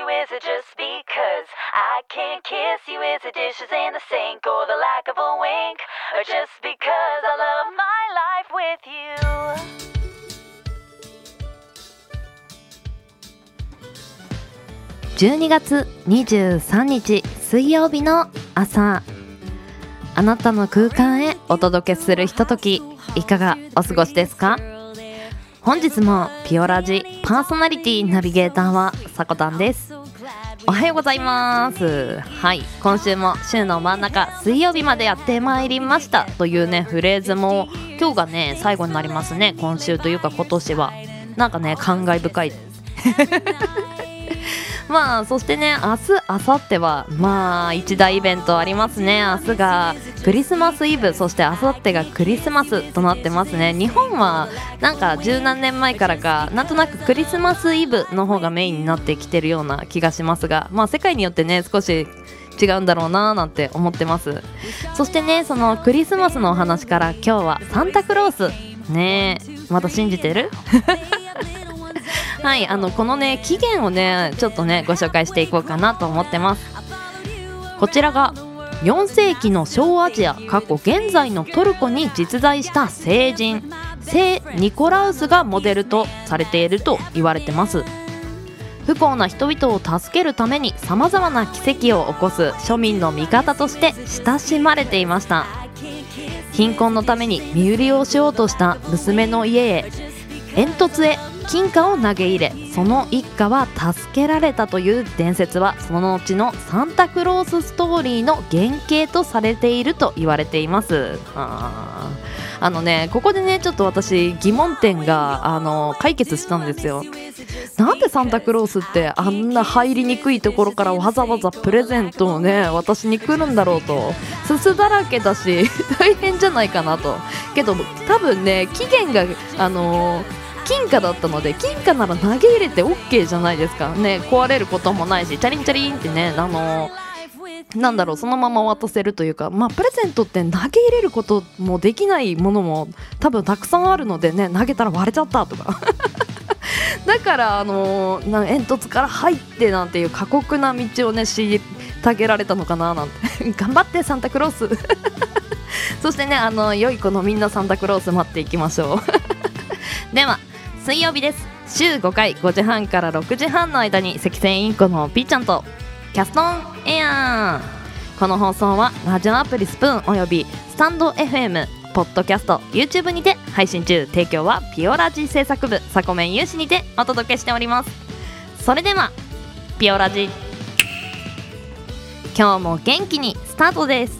you? Is it just because I can't kiss you? Is it dishes in the sink or the lack of a wink? Or just because I love my life with you? 12月23日水曜日の朝あなたの空間へお届けするひとときいかがお過ごしですか本日もピオラジパーソナリティナビゲーターはさこたんですおはようございます。はい。今週も週の真ん中水曜日までやってまいりましたというねフレーズも今日がね最後になりますね今週というか今年は。なんかね感慨深い。まあそしてね明日明後日はまあ一大イベントありますね。明日がクリスマスイブそして明後日がクリスマスとなってますね。日本はなんか十何年前からかなんとなくクリスマスイブの方がメインになってきてるような気がしますがまあ世界によってね少し違うんだろうなーなんて思ってます。そしてねそのクリスマスのお話から今日はサンタクロース。ねえまた信じてる？はいあのこのね起源をねちょっとねご紹介していこうかなと思ってます。こちらが4世紀の小アジア過去現在のトルコに実在した聖人聖ニコラウスがモデルとされていると言われてます。不幸な人々を助けるためにさまざまな奇跡を起こす庶民の味方として親しまれていました。貧困のために身売りをしようとした娘の家へ煙突へ金貨を投げ入れその一家は助けられたという伝説はその後のサンタクロースストーリーの原型とされていると言われています。ああのねここでねちょっと私疑問点があの解決したんですよ。なんでサンタクロースってあんな入りにくいところからわざわざプレゼントをね私に来るんだろうと。すすだらけだし 大変じゃないかなと。けど多分ね期限があのー金貨だったので金貨なら投げ入れて OK じゃないですか。ね壊れることもないしチャリンチャリンってねあのなんだろうそのまま渡せるというか、まあ、プレゼントって投げ入れることもできないものも多分たくさんあるのでね投げたら割れちゃったとか。だからあのな煙突から入ってなんていう過酷な道をね虐げられたのかななんて。頑張ってサンタクロース。そしてねあの良い子のみんなサンタクロース待っていきましょう。では水曜日です。週5回5時半から6時半の間に赤線インコのピーちゃんとキャストンエア。ーこの放送はラジオアプリスプーンおよびスタンド FM ポッドキャスト YouTube にて配信中。提供はピオラジ制作部サコメン有志にてお届けしております。それではピオラジ。今日も元気にスタートです。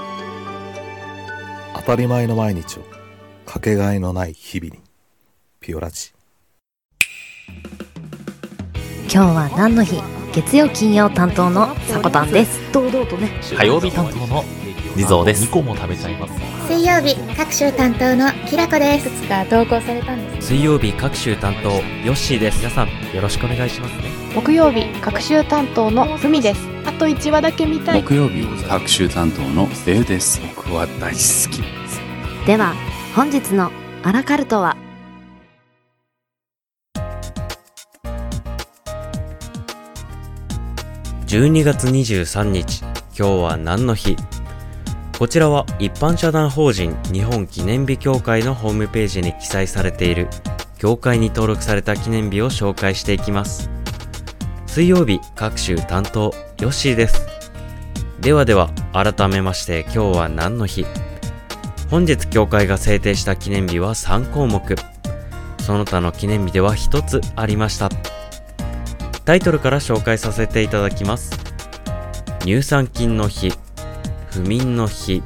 たり前の毎日をかけがえのない日々にピオラジ。今日は何の日？月曜金曜担当のさこたんです。堂々とね。火曜日担当の地蔵です。2個も食べちゃいます。水曜日各週担当のきらこです。いくつか投稿されたんです。水曜日各週担当ヨッシーです。皆さんよろしくお願いしますね。木曜日各週担当のふみです。あと1話だけ見たい。木曜日各週担当のデウです。僕は大好きでは本日のアラカルトは？12月23日今日は何の日？こちらは一般社団法人日本記念日協会のホームページに記載されている協会に登録された記念日を紹介していきます。水曜日各週担当ヨッシーです。ではでは改めまして今日は何の日？本日協会が制定した記念日は3項目。その他の記念日では1つありました。タイトルから紹介させていただきます。乳酸菌の日不眠の日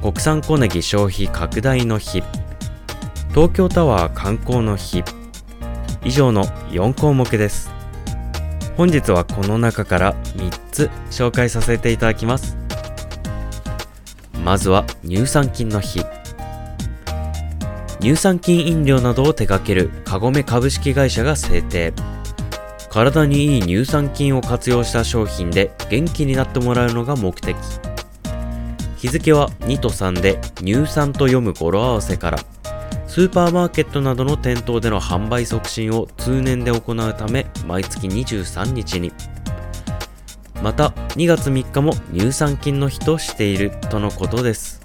国産小ネギ消費拡大の日東京タワー観光の日以上の4項目です。本日はこの中から3つ紹介させていただきます。まずは乳酸菌の日。乳酸菌飲料などを手掛けるカゴメ株式会社が制定。体にいい乳酸菌を活用した商品で元気になってもらうのが目的。日付は2と3で乳酸と読む語呂合わせから。スーパーマーケットなどの店頭での販売促進を通年で行うため毎月23日に。また2月3日も乳酸菌の日としているとのことです。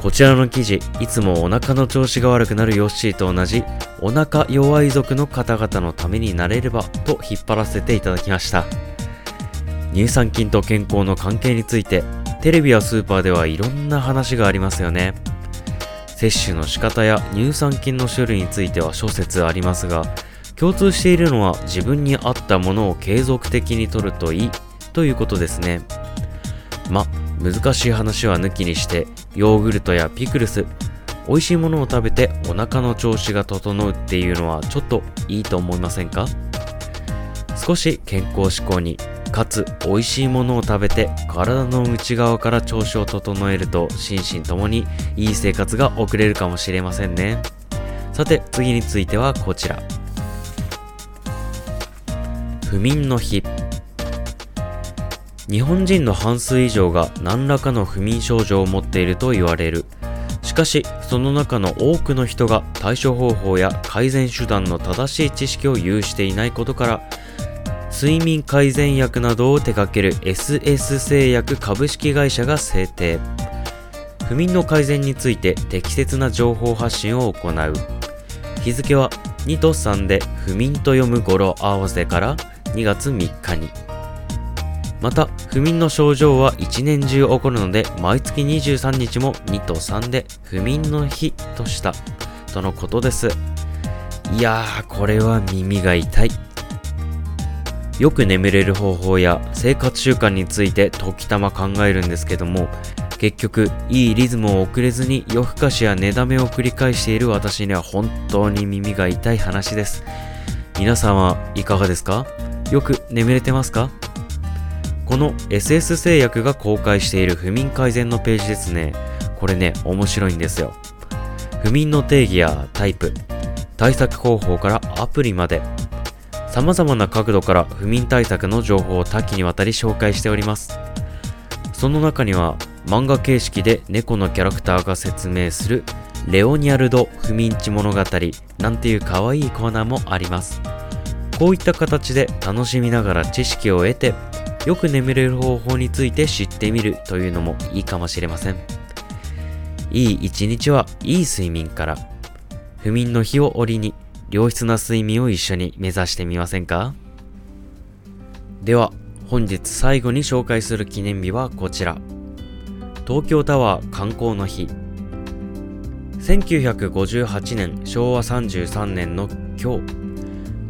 こちらの記事いつもお腹の調子が悪くなるヨッシーと同じお腹弱い族の方々のためになれればと引っ張らせていただきました。乳酸菌と健康の関係についてテレビやスーパーではいろんな話がありますよね。摂取の仕方や乳酸菌の種類については諸説ありますが共通しているのは自分に合ったものを継続的に摂るといいということですね。ま難しい話は抜きにしてヨーグルトやピクルス美味しいものを食べてお腹の調子が整うっていうのはちょっといいと思いませんか？少し健康志向にかつ美味しいものを食べて体の内側から調子を整えると心身ともにいい生活が送れるかもしれませんね。さて次についてはこちら。不眠の日。日本人の半数以上が何らかの不眠症状を持っていると言われる。しかしその中の多くの人が対処方法や改善手段の正しい知識を有していないことから睡眠改善薬などを手掛ける SS 製薬株式会社が制定。不眠の改善について適切な情報発信を行う。日付は2と3で不眠と読む語呂合わせから2月3日に。また不眠の症状は一年中起こるので毎月23日も2と3で不眠の日とした。とのことです。いやーこれは耳が痛い。よく眠れる方法や生活習慣について時たま考えるんですけども結局いいリズムを遅れずに夜更かしや寝だめを繰り返している私には本当に耳が痛い話です。皆さんはいかがですか？よく眠れてますか？この SS 製薬が公開している不眠改善のページですね。これね面白いんですよ。不眠の定義やタイプ対策方法からアプリまで様々な角度から不眠対策の情報を多岐にわたり紹介しております。その中には漫画形式で猫のキャラクターが説明するレオニャルド不眠地物語なんていう可愛いコーナーもあります。こういった形で楽しみながら知識を得てよく眠れる方法について知ってみるというのもいいかもしれません。いい一日はいい睡眠から不眠の日を折に良質な睡眠を一緒に目指してみませんか？では本日最後に紹介する記念日はこちら。東京タワー観光の日。1958年昭和33年の今日。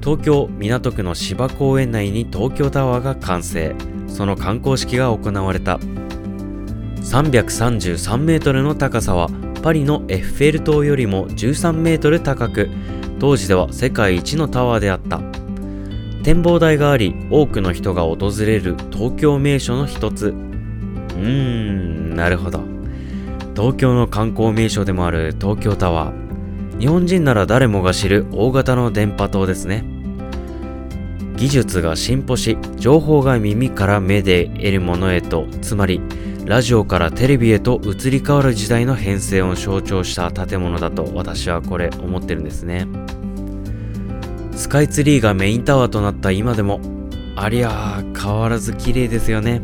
東京港区の芝公園内に東京タワーが完成。その観光式が行われた。333メートルの高さはパリのエッフェル塔よりも13メートル高く当時では世界一のタワーであった。展望台があり多くの人が訪れる東京名所の一つ。うーんなるほど。東京の観光名所でもある東京タワー。日本人なら誰もが知る大型の電波塔ですね。技術が進歩し情報が耳から目で得るものへとつまりラジオからテレビへと移り変わる時代の変遷を象徴した建物だと私はこれ思ってるんですね。スカイツリーがメインタワーとなった今でもありゃ変わらず綺麗ですよね。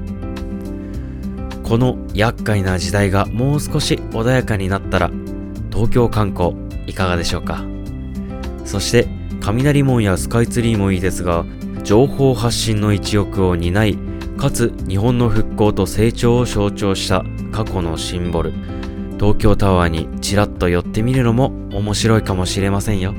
この厄介な時代がもう少し穏やかになったら東京観光いかがでしょうか。そして雷門やスカイツリーもいいですが情報発信の一翼を担いかつ日本の復興と成長を象徴した過去のシンボル。東京タワーにちらっと寄ってみるのも面白いかもしれませんよ。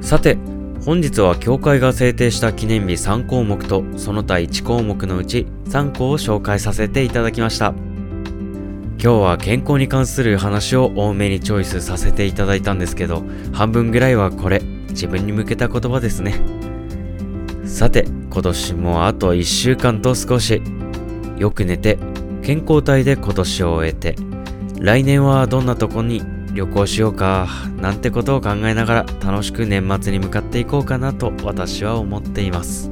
さて本日は協会が制定した記念日3項目とその他1項目のうち3個を紹介させていただきました。今日は健康に関する話を多めにチョイスさせていただいたんですけど半分ぐらいはこれ自分に向けた言葉ですね。さて今年もあと1週間と少し。よく寝て健康体で今年を終えて来年はどんなとこに旅行しようかなんてことを考えながら楽しく年末に向かっていこうかなと私は思っています。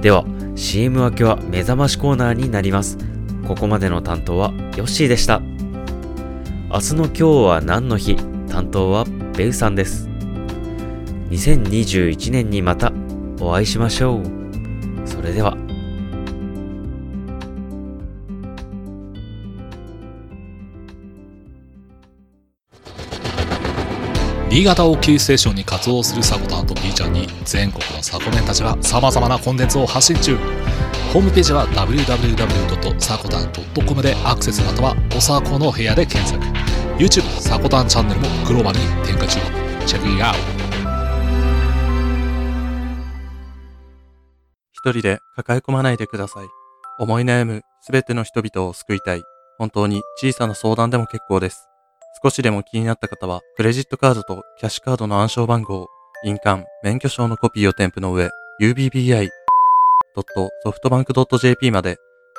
では CM 明けは目覚ましコーナーになります。ここまでの担当はヨッシーでした。明日の今日は何の日？担当はベウさんです。2021年にまたお会いしましょう。それでは。新潟をキーステーションに活動するサコタンと B ちゃんに全国のサコメンたちが様々なコンテンツを発信中。ホームページは www. サコタン .com でアクセスまたはおさこの部屋で検索。YouTube サコタンチャンネルもグローバルに展開中。チェックイアウト。一人で抱え込まないでください。思い悩むすべての人々を救いたい。本当に小さな相談でも結構です。少しでも気になった方は、クレジットカードとキャッシュカードの暗証番号、印鑑、免許証のコピーを添付の上、ubbi.softbank.jp まで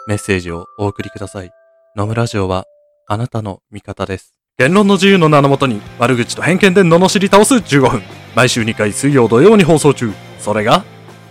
メッセージをお送りください。野村ラジオはあなたの味方です。言論の自由の名のもとに悪口と偏見で罵り倒す15分。毎週2回水曜土曜に放送中。それが、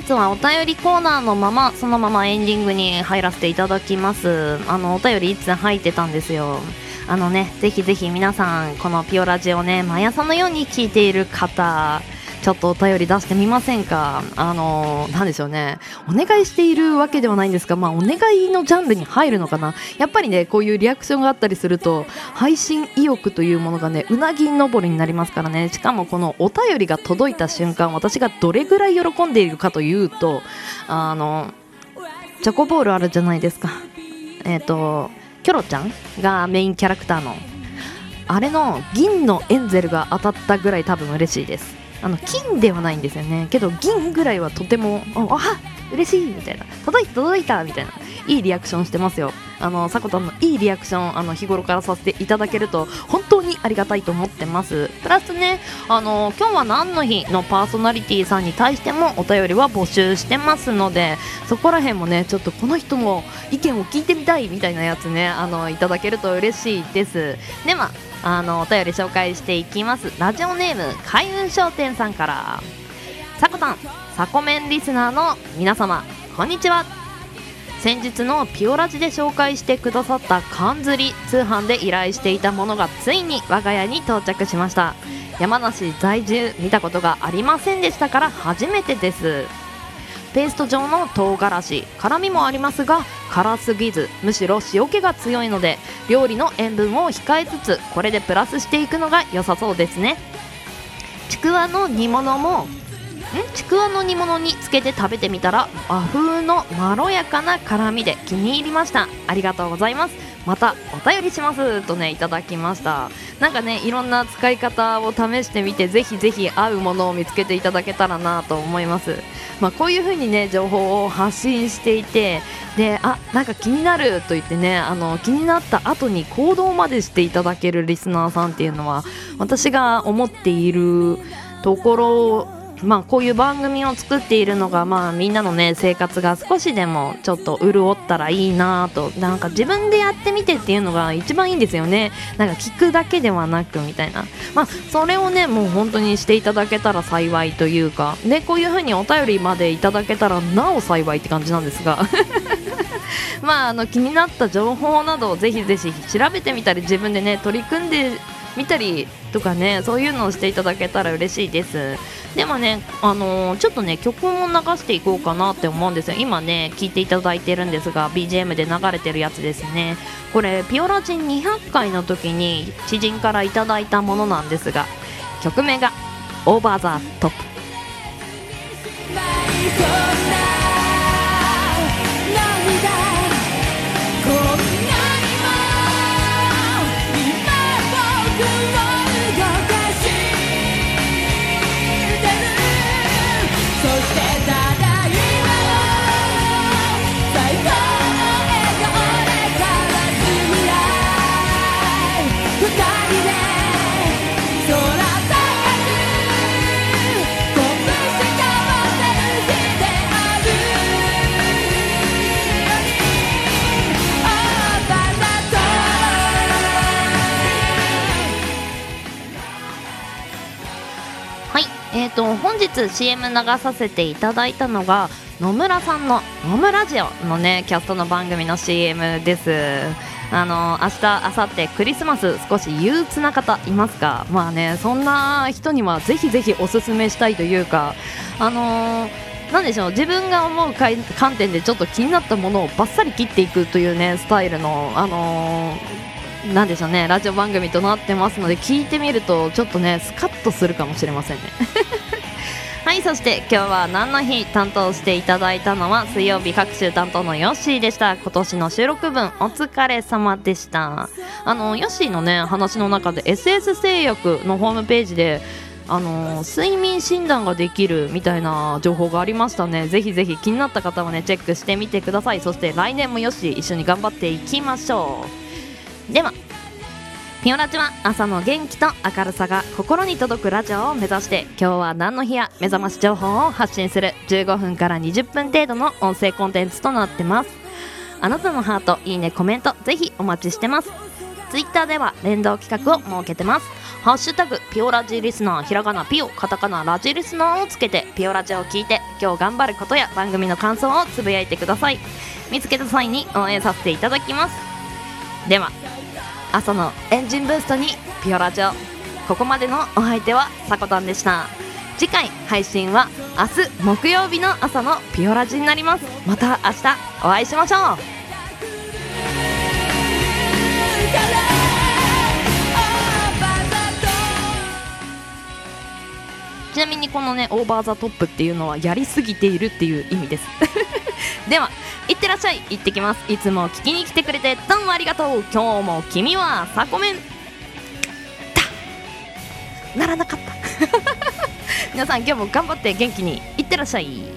日はお便りコーナーのままそのままエンディングに入らせていただきます。あのお便りいつ入ってたんですよ。あのねぜひぜひ皆さんこのピオラジオね毎朝のように聞いている方ちょっとお便り出してみませんか？あのなんでしょうね。お願いしているわけではないんですがまあお願いのジャンルに入るのかな？やっぱりねこういうリアクションがあったりすると配信意欲というものがねうなぎ登りになりますからね。しかもこのお便りが届いた瞬間私がどれぐらい喜んでいるかというとあのチョコボールあるじゃないですか。えっ、とキョロちゃんがメインキャラクターのあれの銀のエンゼルが当たったぐらい多分嬉しいです。あの金ではないんですよね。けど銀ぐらいはとてもあ嬉しいみたいな。届いた届いたみたいな。いいリアクションしてますよ。あのさこたんのいいリアクションあの日頃からさせていただけると本当にありがたいと思ってます。プラスねあの今日は何の日のパーソナリティさんに対してもお便りは募集してますのでそこら辺もねちょっとこの人の意見を聞いてみたいみたいなやつねあのいただけると嬉しいです。ではあのお便り紹介していきます。ラジオネーム開運商店さんから。さこたんさこめんリスナーの皆様こんにちは。先日のピオラジで紹介してくださった缶釣り通販で依頼していたものがついに我が家に到着しました。山梨在住見たことがありませんでしたから初めてです。ペースト状の唐辛子辛みもありますが辛すぎずむしろ塩気が強いので料理の塩分を控えつつこれでプラスしていくのが良さそうですね。ちくわの煮物もん？ちくわの煮物につけて食べてみたら和風のまろやかな辛みで気に入りました。ありがとうございます。またお便りしますとねいただきました。なんかねいろんな使い方を試してみてぜひぜひ合うものを見つけていただけたらなと思います。まあ、こういう風にね情報を発信していてであなんか気になると言ってねあの気になった後に行動までしていただけるリスナーさんっていうのは私が思っているところまあ、こういう番組を作っているのが、まあ、みんなのね生活が少しでもちょっと潤ったらいいなとなんか自分でやってみてっていうのが一番いいんですよね。なんか聞くだけではなくみたいな、まあ、それをねもう本当にしていただけたら幸いというか。でこういう風にお便りまでいただけたらなお幸いって感じなんですが。まああの気になった情報などをぜひぜひ調べてみたり自分でね取り組んで見たりとかねそういうのをしていただけたら嬉しいです。でもねあのーちょっとね曲も流していこうかなって思うんですよ。今ね聞いていただいてるんですが BGM で流れてるやつですね。これピオラジン200回の時に知人からいただいたものなんですが曲名が「オーバーザトップ」日 CM 流させていただいたのが野村さんの「野村ラジオ」のねキャストの番組の CM です。あの明日明後日クリスマス少し憂鬱な方いますかまあねそんな人にはぜひぜひおすすめしたいというかあのーなんでしょう自分が思う観点でちょっと気になったものをバッサリ切っていくというねスタイルのあのーなんでしょうねラジオ番組となってますので聞いてみるとちょっとねスカッとするかもしれませんね。はいそして今日は何の日担当していただいたのは水曜日各週担当のヨッシーでした。今年の収録分お疲れ様でした。あのヨッシーのね話の中で SS 製薬のホームページであの睡眠診断ができるみたいな情報がありましたね。ぜひぜひ気になった方はねチェックしてみてください。そして来年もよし一緒に頑張っていきましょう。では。ピオラジは朝の元気と明るさが心に届くラジオを目指して今日は何の日や目覚まし情報を発信する15分から20分程度の音声コンテンツとなってます。あなたのハートいいねコメントぜひお待ちしてます。ツイッターでは連動企画を設けてます。ハッシュタグピオラジリスナーひらがなピオカタカナラジリスナーをつけてピオラジを聞いて今日頑張ることや番組の感想をつぶやいてください。見つけた際に応援させていただきます。では朝のエンジンブーストにピオラジオ。ここまでのお相手はさこたんでした。次回配信は明日木曜日の朝のピオラジになります。また明日お会いしましょう。ちなみにこのねオーバーザトップっていうのはやりすぎているっていう意味です。ではいってらっしゃい。行ってきます。いつも聞きに来てくれてどうもありがとう。今日も君はサコメン。だならなかった。皆さん今日も頑張って元気にいってらっしゃい。